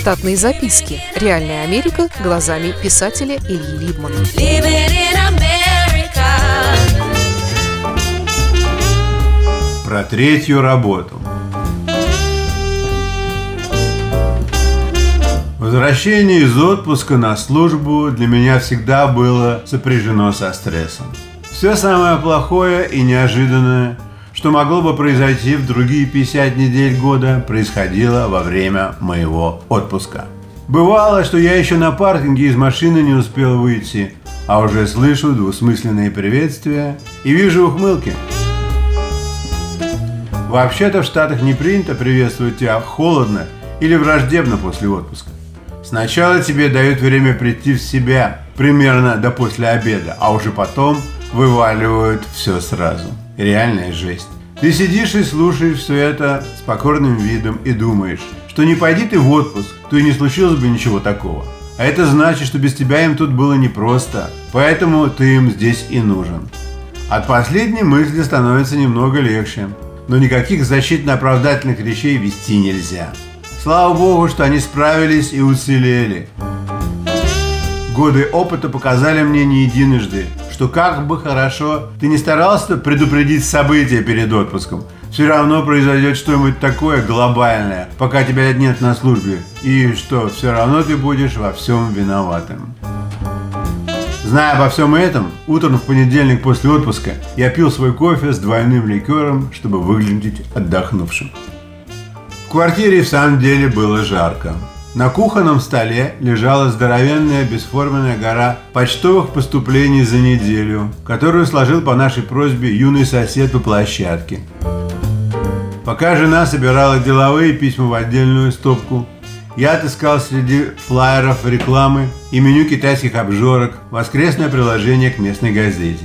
Штатные записки. Реальная Америка глазами писателя Ильи Либмана. Про третью работу. Возвращение из отпуска на службу для меня всегда было сопряжено со стрессом. Все самое плохое и неожиданное, что могло бы произойти в другие 50 недель года, происходило во время моего отпуска. Бывало, что я еще на паркинге из машины не успел выйти, а уже слышу двусмысленные приветствия и вижу ухмылки. Вообще-то в Штатах не принято приветствовать тебя холодно или враждебно после отпуска. Сначала тебе дают время прийти в себя, примерно до после обеда, а уже потом вываливают все сразу. Реальная жесть. Ты сидишь и слушаешь все это с покорным видом и думаешь, что не пойди ты в отпуск, то и не случилось бы ничего такого. А это значит, что без тебя им тут было непросто, поэтому ты им здесь и нужен. От последней мысли становится немного легче, но никаких защитно-оправдательных речей вести нельзя. Слава богу, что они справились и уцелели. Годы опыта показали мне не единожды, что как бы хорошо ты не старался предупредить события перед отпуском, все равно произойдет что-нибудь такое глобальное, пока тебя нет на службе, и что все равно ты будешь во всем виноватым. Зная обо всем этом, утром в понедельник после отпуска я пил свой кофе с двойным ликером, чтобы выглядеть отдохнувшим. В квартире в самом деле было жарко. На кухонном столе лежала здоровенная бесформенная гора почтовых поступлений за неделю, которую сложил по нашей просьбе юный сосед по площадке. Пока жена собирала деловые письма в отдельную стопку, я отыскал среди флайеров рекламы и меню китайских обжорок воскресное приложение к местной газете.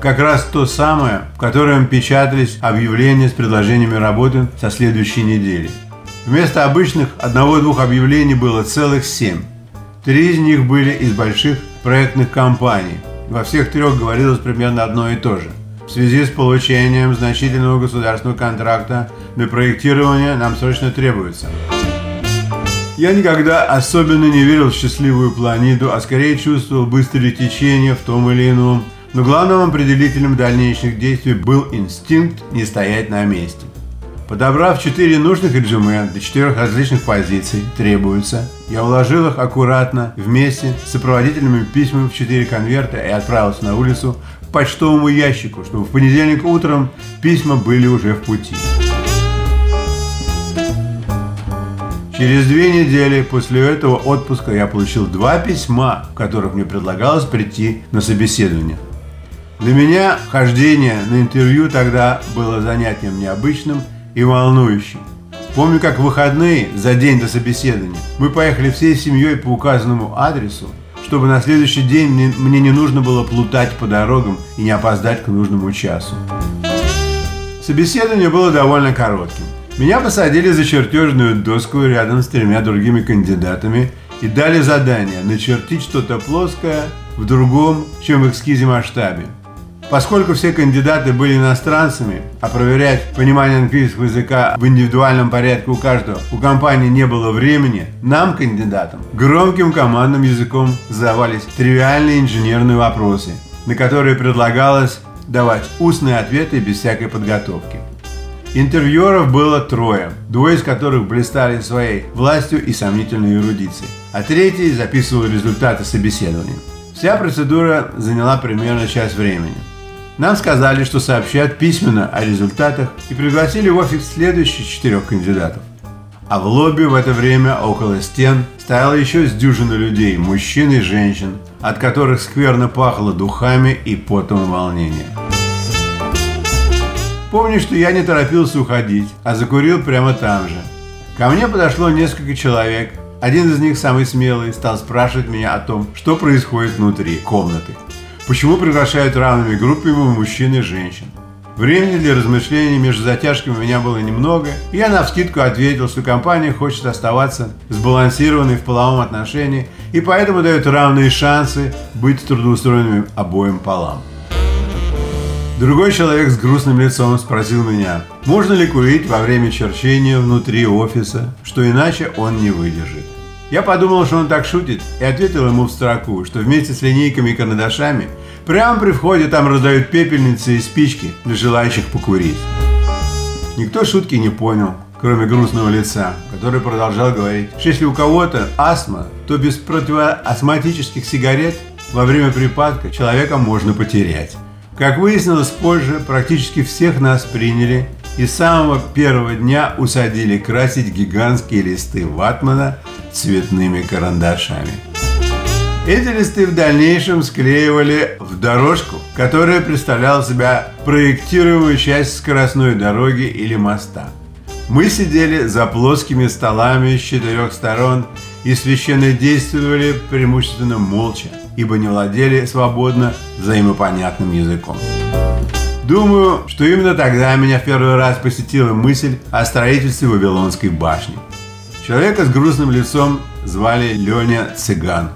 Как раз то самое, в котором печатались объявления с предложениями работы со следующей недели – Вместо обычных одного-двух объявлений было целых семь. Три из них были из больших проектных компаний. Во всех трех говорилось примерно одно и то же. В связи с получением значительного государственного контракта для проектирования нам срочно требуется. Я никогда особенно не верил в счастливую планету, а скорее чувствовал быстрое течение в том или ином. Но главным определителем дальнейших действий был инстинкт не стоять на месте. Подобрав четыре нужных резюме для четырех различных позиций, требуется, я уложил их аккуратно вместе с сопроводительными письмами в четыре конверта и отправился на улицу к почтовому ящику, чтобы в понедельник утром письма были уже в пути. Через две недели после этого отпуска я получил два письма, в которых мне предлагалось прийти на собеседование. Для меня хождение на интервью тогда было занятием необычным – и волнующим. Помню, как в выходные, за день до собеседования, мы поехали всей семьей по указанному адресу, чтобы на следующий день мне не нужно было плутать по дорогам и не опоздать к нужному часу. Собеседование было довольно коротким. Меня посадили за чертежную доску рядом с тремя другими кандидатами и дали задание начертить что-то плоское в другом, чем в эскизе масштабе. Поскольку все кандидаты были иностранцами, а проверять понимание английского языка в индивидуальном порядке у каждого у компании не было времени, нам, кандидатам, громким командным языком задавались тривиальные инженерные вопросы, на которые предлагалось давать устные ответы без всякой подготовки. Интервьюеров было трое, двое из которых блистали своей властью и сомнительной эрудицией, а третий записывал результаты собеседования. Вся процедура заняла примерно час времени – нам сказали, что сообщат письменно о результатах и пригласили в офис следующих четырех кандидатов. А в лобби в это время около стен стояло еще с дюжины людей, мужчин и женщин, от которых скверно пахло духами и потом волнения. Помню, что я не торопился уходить, а закурил прямо там же. Ко мне подошло несколько человек. Один из них, самый смелый, стал спрашивать меня о том, что происходит внутри комнаты – Почему приглашают равными группами мужчин и женщин? Времени для размышлений между затяжками у меня было немного, и я на вскидку ответил, что компания хочет оставаться сбалансированной в половом отношении и поэтому дает равные шансы быть трудоустроенными обоим полам. Другой человек с грустным лицом спросил меня, можно ли курить во время черчения внутри офиса, что иначе он не выдержит. Я подумал, что он так шутит, и ответил ему в строку, что вместе с линейками и карандашами прямо при входе там раздают пепельницы и спички для желающих покурить. Никто шутки не понял, кроме грустного лица, который продолжал говорить, что если у кого-то астма, то без противоастматических сигарет во время припадка человека можно потерять. Как выяснилось позже, практически всех нас приняли и с самого первого дня усадили красить гигантские листы ватмана цветными карандашами. Эти листы в дальнейшем склеивали в дорожку, которая представляла себя проектируемую часть скоростной дороги или моста. Мы сидели за плоскими столами с четырех сторон и священно действовали преимущественно молча, ибо не владели свободно взаимопонятным языком. Думаю, что именно тогда меня в первый раз посетила мысль о строительстве Вавилонской башни. Человека с грустным лицом звали Леня Цыган.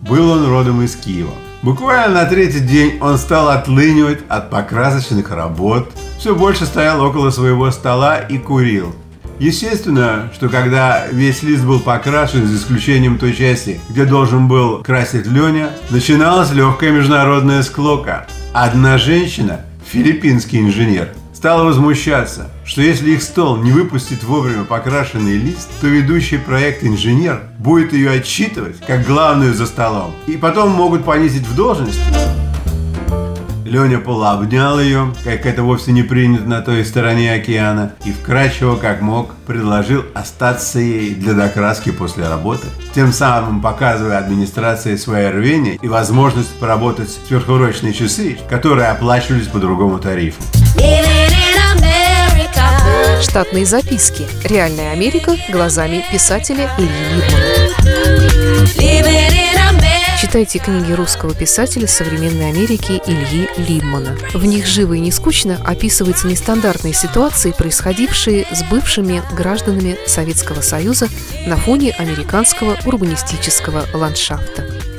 Был он родом из Киева. Буквально на третий день он стал отлынивать от покрасочных работ, все больше стоял около своего стола и курил. Естественно, что когда весь лист был покрашен, за исключением той части, где должен был красить Леня, начиналась легкая международная склока. Одна женщина, филиппинский инженер, стала возмущаться, что если их стол не выпустит вовремя покрашенный лист, то ведущий проект инженер будет ее отчитывать как главную за столом. И потом могут понизить в должности. Леня полуобнял ее, как это вовсе не принято на той стороне океана, и вкрадчиво, как мог, предложил остаться ей для докраски после работы, тем самым показывая администрации свое рвение и возможность поработать сверхурочные часы, которые оплачивались по другому тарифу. Штатные записки. Реальная Америка глазами писателя Ильи Либмана. Читайте книги русского писателя современной Америки Ильи Либмана. В них живо и не скучно описываются нестандартные ситуации, происходившие с бывшими гражданами Советского Союза на фоне американского урбанистического ландшафта.